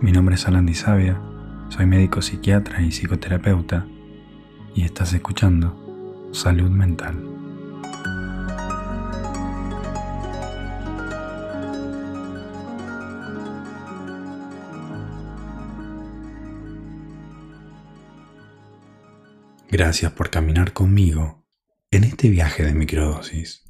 Mi nombre es Alan Sabia, soy médico psiquiatra y psicoterapeuta y estás escuchando Salud Mental. Gracias por caminar conmigo en este viaje de microdosis.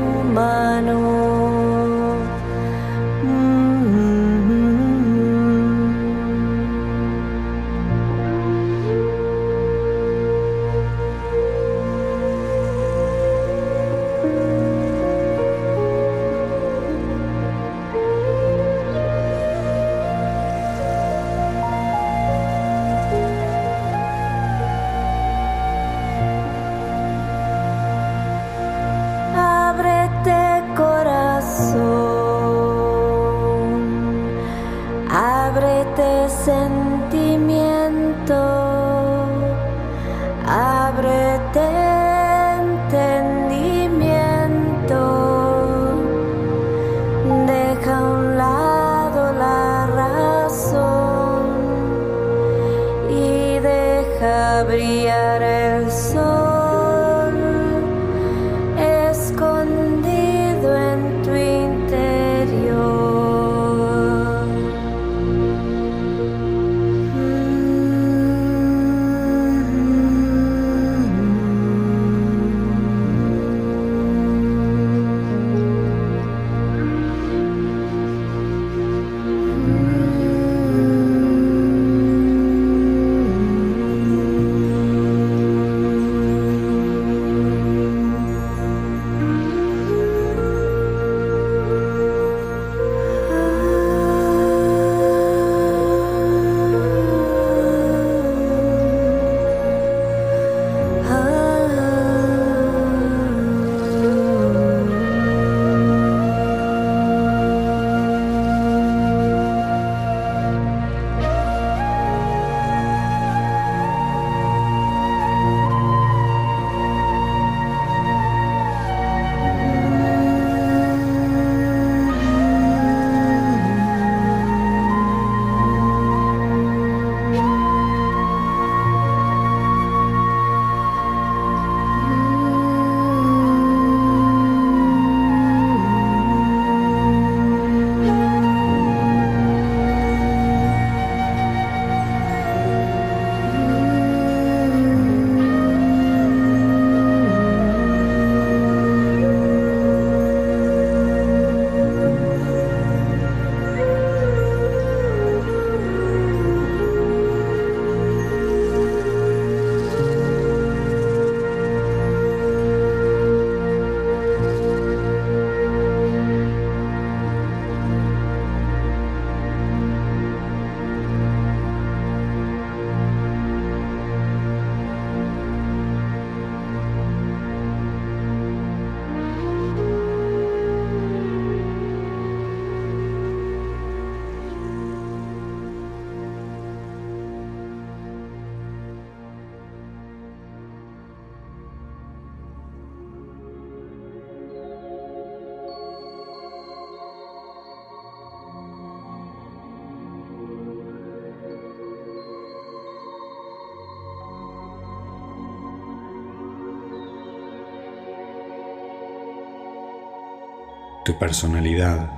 Tu personalidad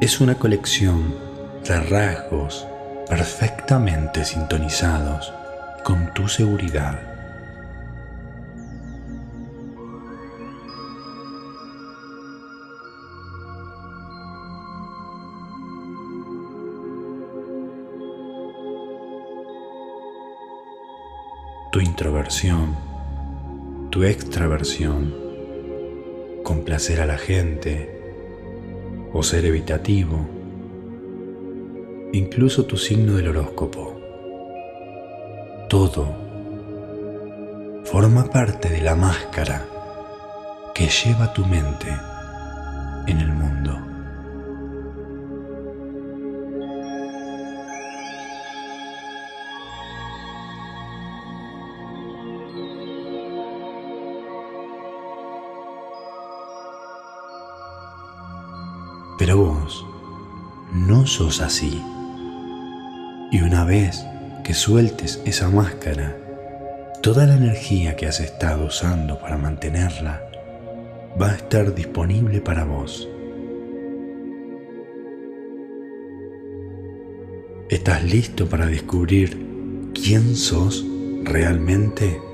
es una colección de rasgos perfectamente sintonizados con tu seguridad. Tu introversión, tu extraversión, complacer a la gente o ser evitativo, incluso tu signo del horóscopo. Todo forma parte de la máscara que lleva tu mente sos así. Y una vez que sueltes esa máscara, toda la energía que has estado usando para mantenerla va a estar disponible para vos. ¿Estás listo para descubrir quién sos realmente?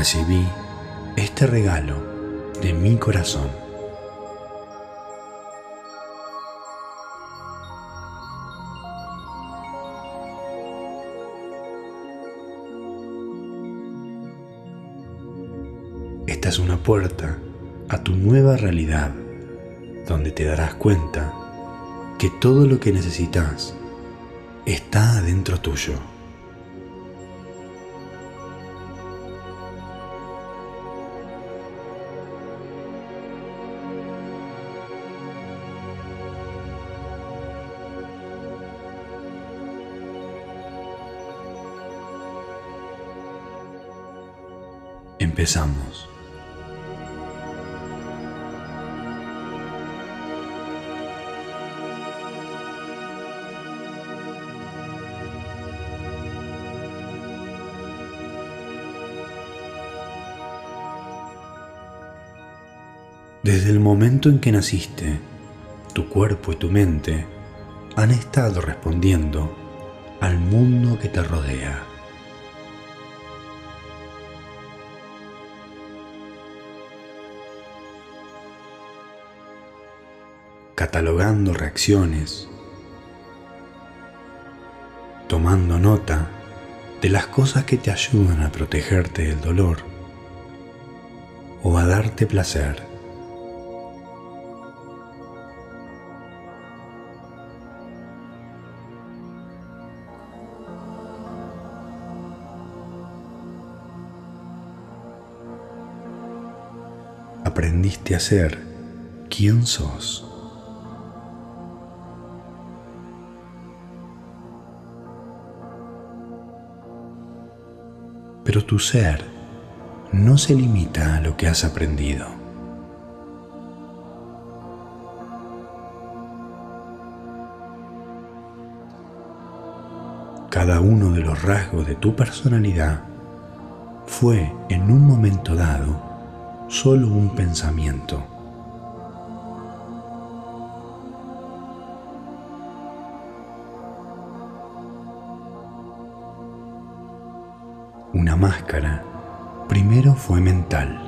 Recibí este regalo de mi corazón. Esta es una puerta a tu nueva realidad, donde te darás cuenta que todo lo que necesitas está adentro tuyo. Desde el momento en que naciste, tu cuerpo y tu mente han estado respondiendo al mundo que te rodea. Catalogando reacciones, tomando nota de las cosas que te ayudan a protegerte del dolor o a darte placer. Aprendiste a ser quien sos. Pero tu ser no se limita a lo que has aprendido. Cada uno de los rasgos de tu personalidad fue en un momento dado solo un pensamiento. Máscara primero fue mental.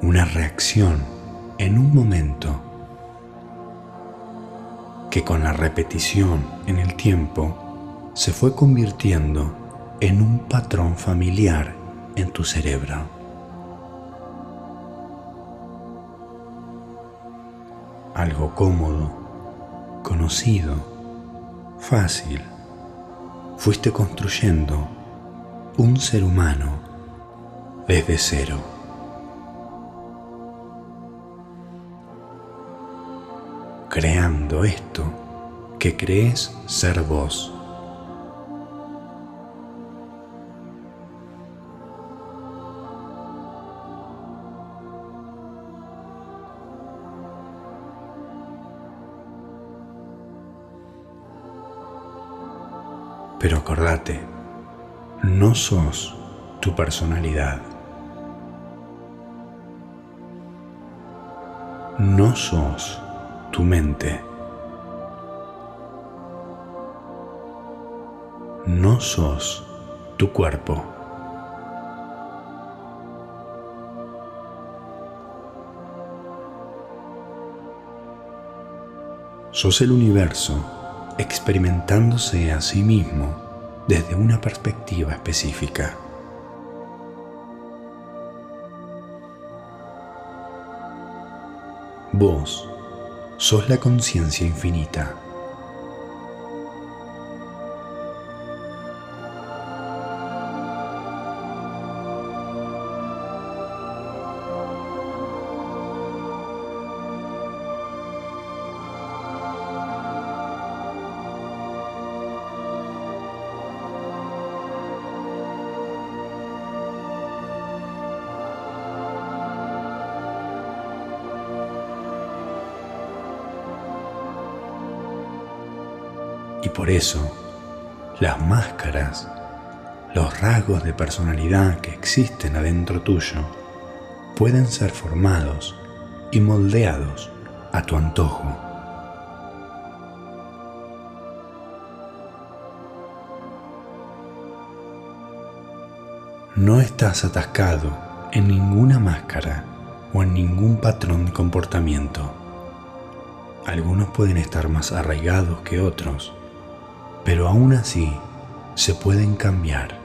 Una reacción en un momento que con la repetición en el tiempo se fue convirtiendo en un patrón familiar en tu cerebro. Algo cómodo, conocido, fácil fuiste construyendo un ser humano desde cero. Creando esto que crees ser vos. No sos tu personalidad. No sos tu mente. No sos tu cuerpo. Sos el universo experimentándose a sí mismo desde una perspectiva específica. Vos sos la conciencia infinita. Y por eso, las máscaras, los rasgos de personalidad que existen adentro tuyo, pueden ser formados y moldeados a tu antojo. No estás atascado en ninguna máscara o en ningún patrón de comportamiento. Algunos pueden estar más arraigados que otros pero aún así se pueden cambiar.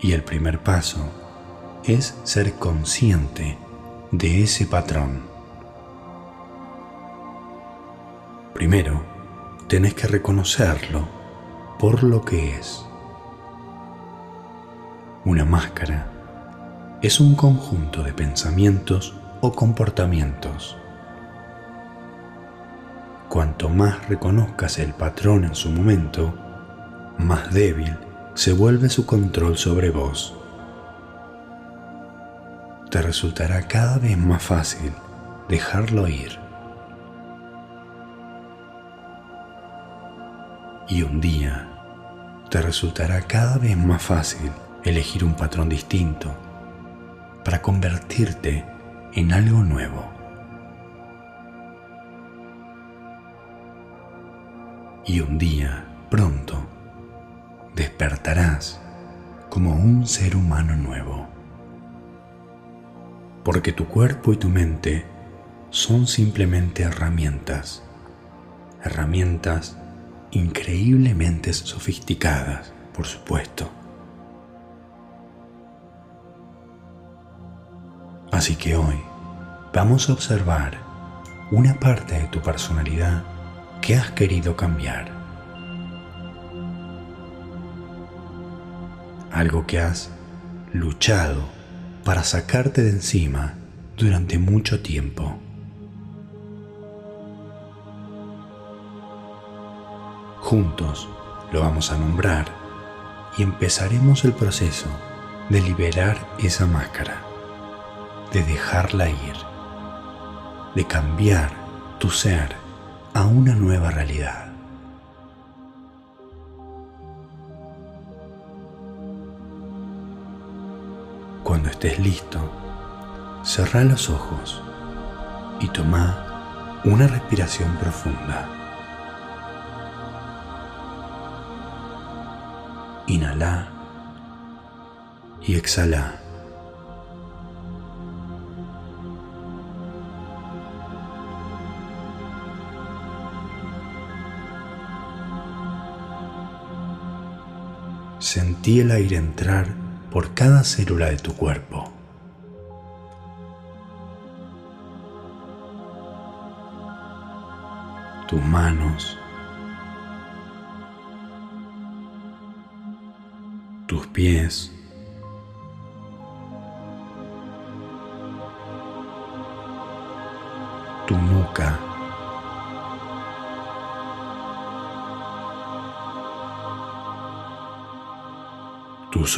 Y el primer paso es ser consciente de ese patrón. Primero, tenés que reconocerlo por lo que es. Una máscara es un conjunto de pensamientos o comportamientos Cuanto más reconozcas el patrón en su momento, más débil se vuelve su control sobre vos. Te resultará cada vez más fácil dejarlo ir. Y un día te resultará cada vez más fácil elegir un patrón distinto para convertirte en algo nuevo. Y un día, pronto, despertarás como un ser humano nuevo. Porque tu cuerpo y tu mente son simplemente herramientas, herramientas increíblemente sofisticadas, por supuesto. Así que hoy vamos a observar una parte de tu personalidad que has querido cambiar. Algo que has luchado para sacarte de encima durante mucho tiempo. Juntos lo vamos a nombrar y empezaremos el proceso de liberar esa máscara, de dejarla ir, de cambiar tu ser a una nueva realidad. Cuando estés listo, cerrá los ojos y toma una respiración profunda. Inhala y exhala. Sentí el aire entrar por cada célula de tu cuerpo. Tus manos, tus pies,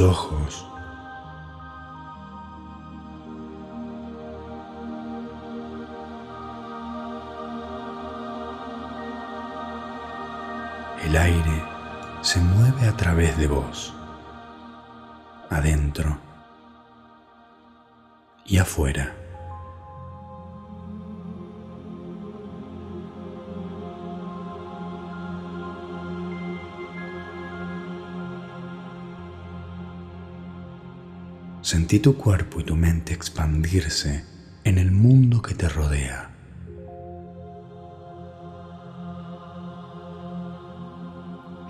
ojos. El aire se mueve a través de vos, adentro y afuera. Sentí tu cuerpo y tu mente expandirse en el mundo que te rodea.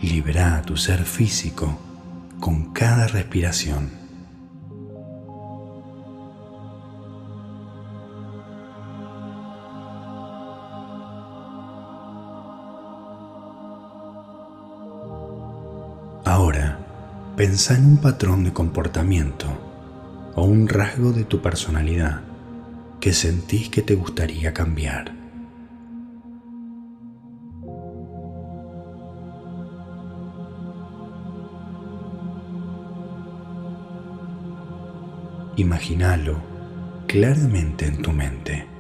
Libera tu ser físico con cada respiración. Ahora, pensa en un patrón de comportamiento o un rasgo de tu personalidad que sentís que te gustaría cambiar. Imagínalo claramente en tu mente.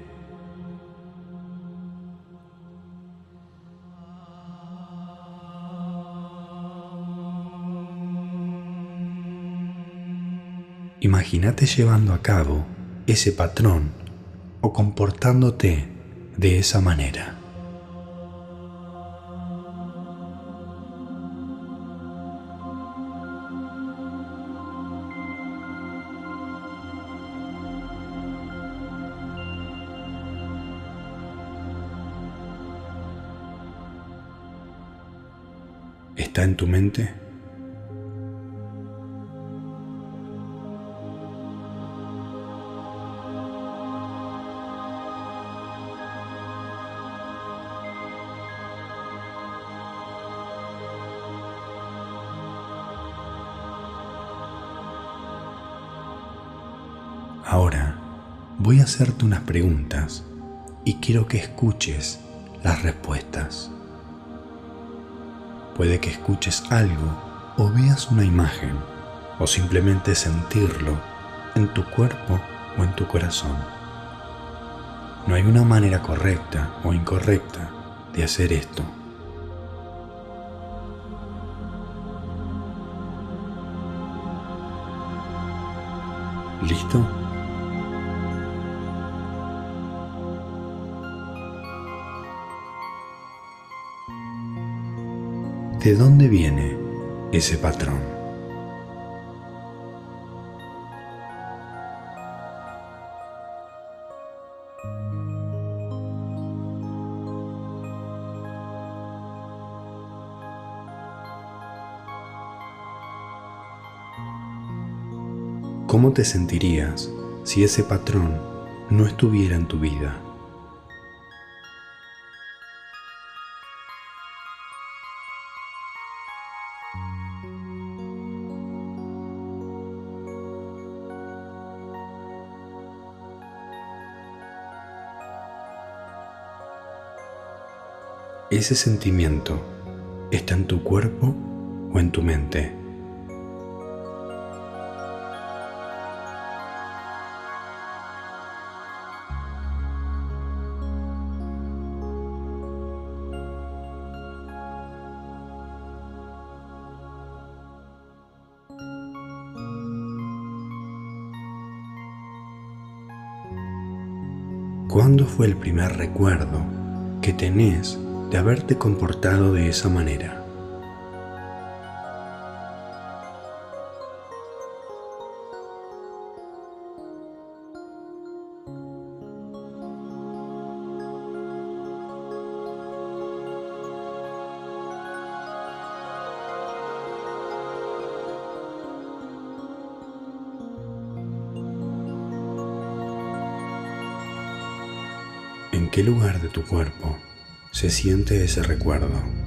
Imagínate llevando a cabo ese patrón o comportándote de esa manera. ¿Está en tu mente? voy a hacerte unas preguntas y quiero que escuches las respuestas. Puede que escuches algo o veas una imagen o simplemente sentirlo en tu cuerpo o en tu corazón. No hay una manera correcta o incorrecta de hacer esto. ¿Listo? ¿De dónde viene ese patrón? ¿Cómo te sentirías si ese patrón no estuviera en tu vida? ¿Ese sentimiento está en tu cuerpo o en tu mente? ¿Cuándo fue el primer recuerdo que tenés de haberte comportado de esa manera? ¿En qué lugar de tu cuerpo se siente ese recuerdo?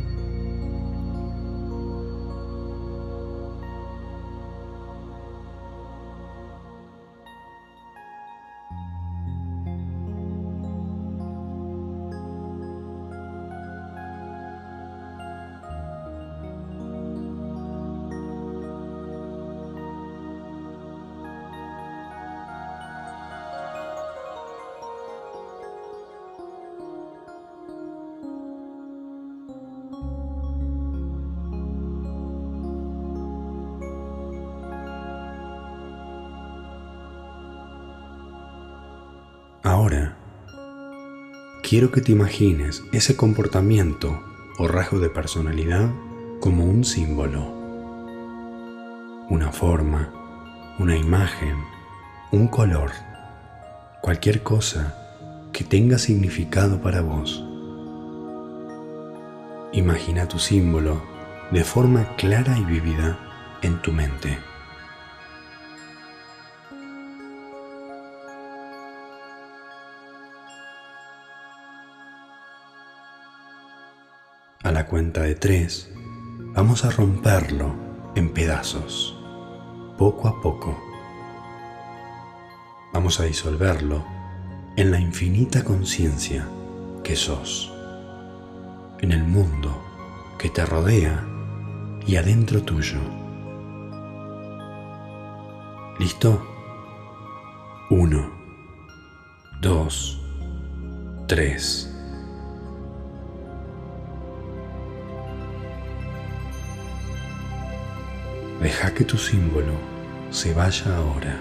Quiero que te imagines ese comportamiento o rasgo de personalidad como un símbolo, una forma, una imagen, un color, cualquier cosa que tenga significado para vos. Imagina tu símbolo de forma clara y vívida en tu mente. Cuenta de tres, vamos a romperlo en pedazos, poco a poco. Vamos a disolverlo en la infinita conciencia que sos, en el mundo que te rodea y adentro tuyo. ¿Listo? Uno, dos, tres. Deja que tu símbolo se vaya ahora.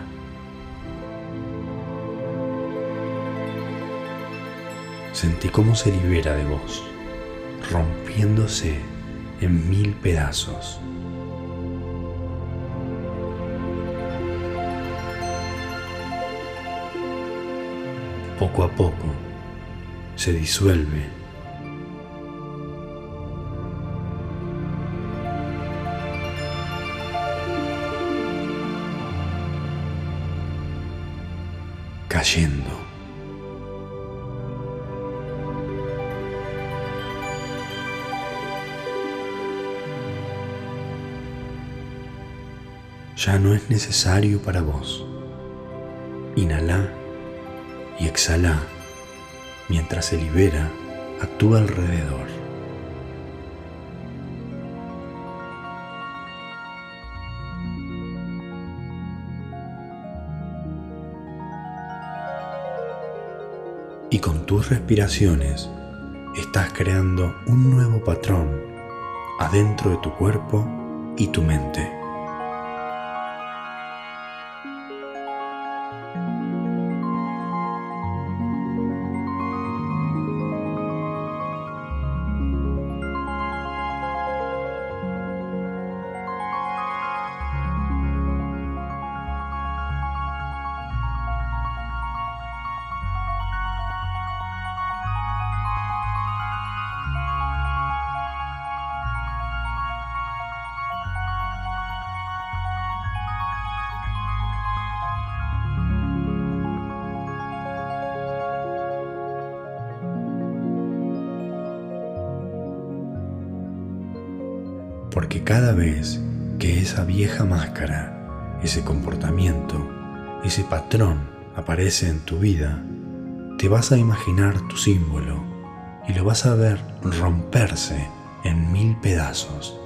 Sentí cómo se libera de vos, rompiéndose en mil pedazos. Poco a poco se disuelve cayendo. Ya no es necesario para vos. Inhala y exhala mientras se libera a tu alrededor. Y con tus respiraciones estás creando un nuevo patrón adentro de tu cuerpo y tu mente. Ese patrón aparece en tu vida, te vas a imaginar tu símbolo y lo vas a ver romperse en mil pedazos,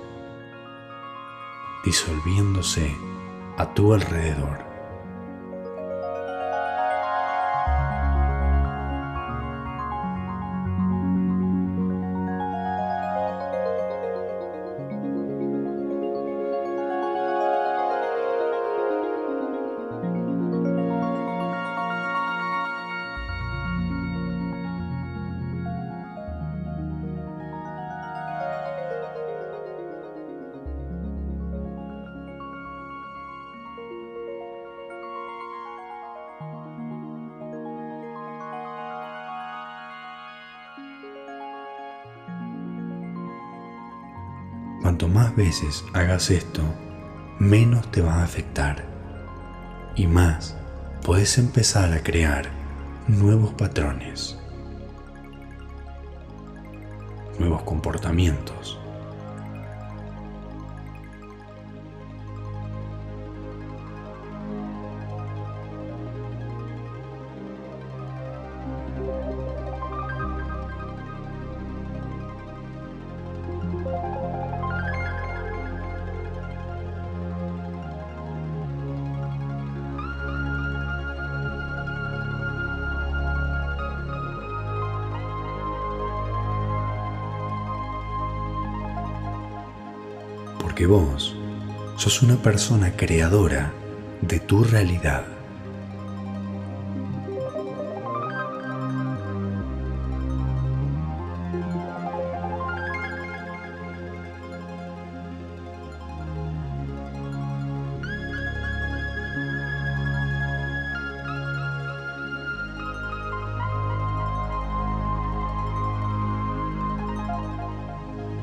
disolviéndose a tu alrededor. Veces hagas esto, menos te va a afectar y más puedes empezar a crear nuevos patrones, nuevos comportamientos. Porque vos sos una persona creadora de tu realidad.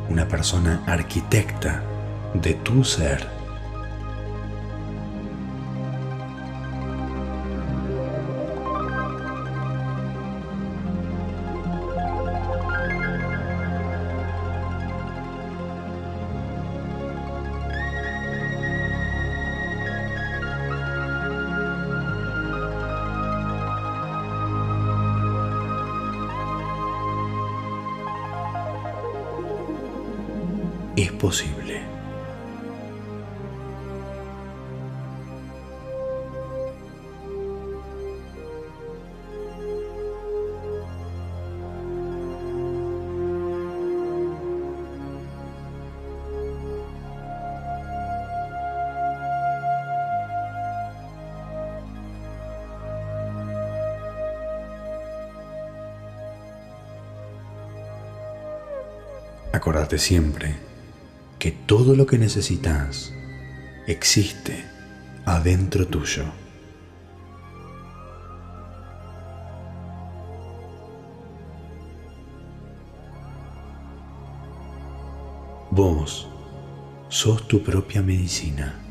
Una persona arquitecta de tu ser. Acordate siempre que todo lo que necesitas existe adentro tuyo. Vos sos tu propia medicina.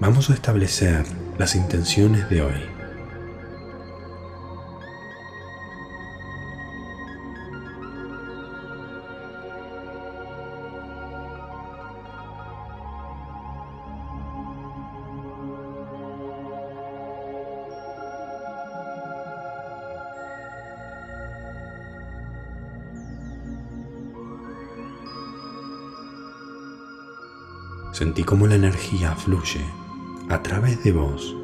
Vamos a establecer las intenciones de hoy. Sentí cómo la energía fluye a través de vos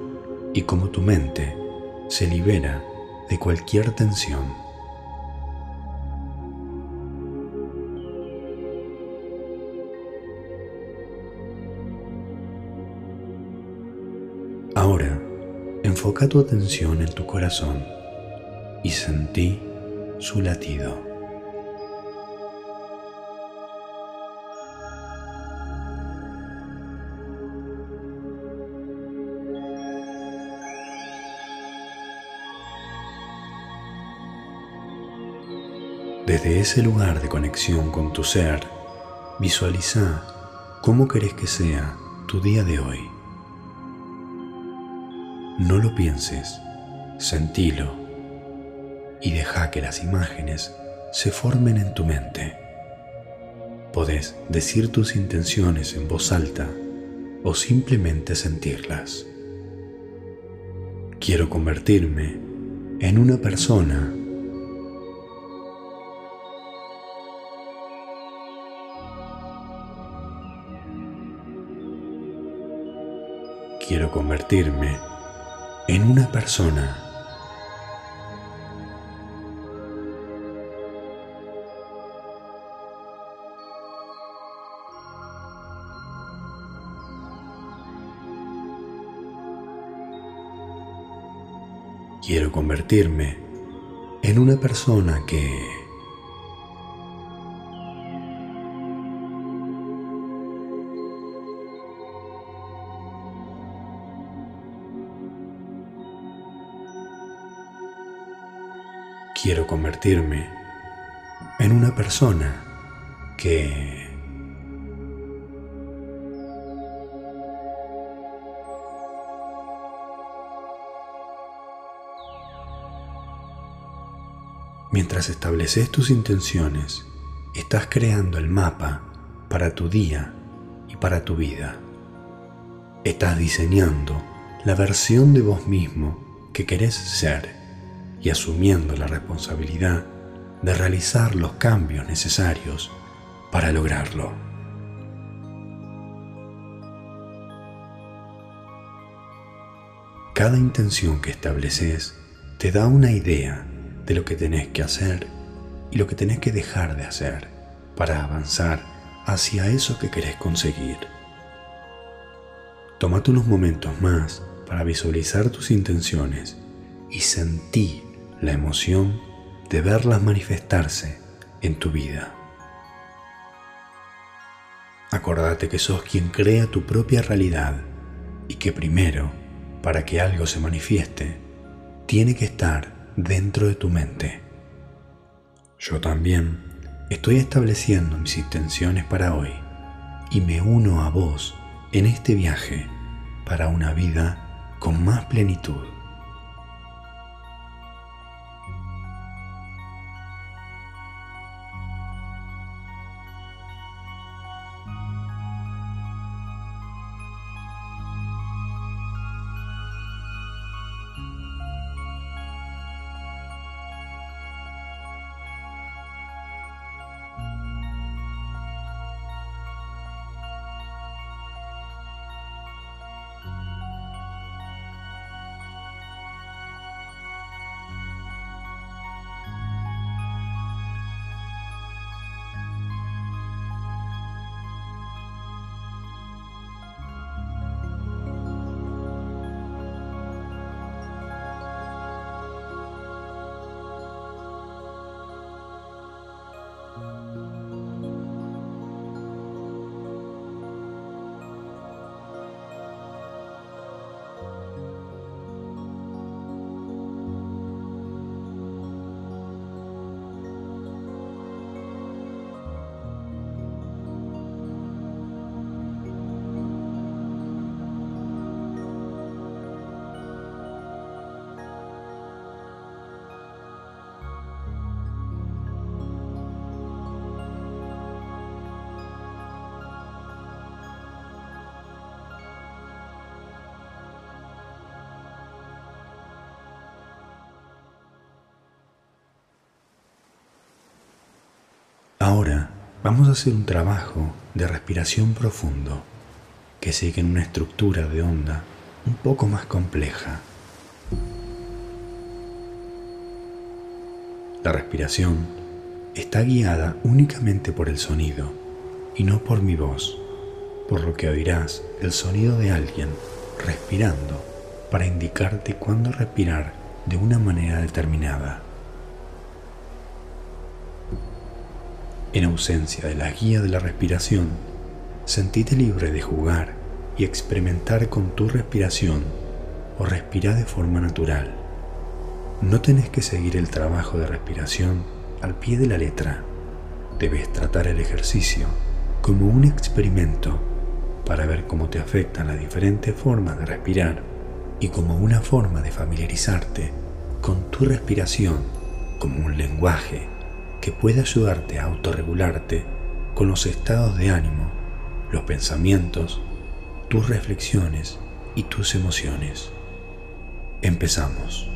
y cómo tu mente se libera de cualquier tensión. Ahora, enfoca tu atención en tu corazón y sentí su latido. Desde ese lugar de conexión con tu ser, visualiza cómo querés que sea tu día de hoy. No lo pienses, sentilo y deja que las imágenes se formen en tu mente. Podés decir tus intenciones en voz alta o simplemente sentirlas. Quiero convertirme en una persona quiero convertirme en una persona Quiero convertirme en una persona que quiero convertirme en una persona que Mientras estableces tus intenciones, estás creando el mapa para tu día y para tu vida. Estás diseñando la versión de vos mismo que querés ser y asumiendo la responsabilidad de realizar los cambios necesarios para lograrlo. Cada intención que estableces te da una idea de lo que tenés que hacer y lo que tenés que dejar de hacer para avanzar hacia eso que querés conseguir. Tómate unos momentos más para visualizar tus intenciones y sentí la emoción de verlas manifestarse en tu vida. Acordate que sos quien crea tu propia realidad y que primero, para que algo se manifieste, tiene que estar dentro de tu mente. Yo también estoy estableciendo mis intenciones para hoy y me uno a vos en este viaje para una vida con más plenitud. Ahora vamos a hacer un trabajo de respiración profundo que siguen una estructura de onda un poco más compleja. La respiración está guiada únicamente por el sonido y no por mi voz, por lo que oirás el sonido de alguien respirando para indicarte cuándo respirar de una manera determinada. En ausencia de la guía de la respiración, sentíte libre de jugar y experimentar con tu respiración o respirar de forma natural. No tenés que seguir el trabajo de respiración al pie de la letra. Debes tratar el ejercicio como un experimento para ver cómo te afectan las diferentes formas de respirar y como una forma de familiarizarte con tu respiración como un lenguaje que puede ayudarte a autorregularte con los estados de ánimo, los pensamientos, tus reflexiones y tus emociones. Empezamos.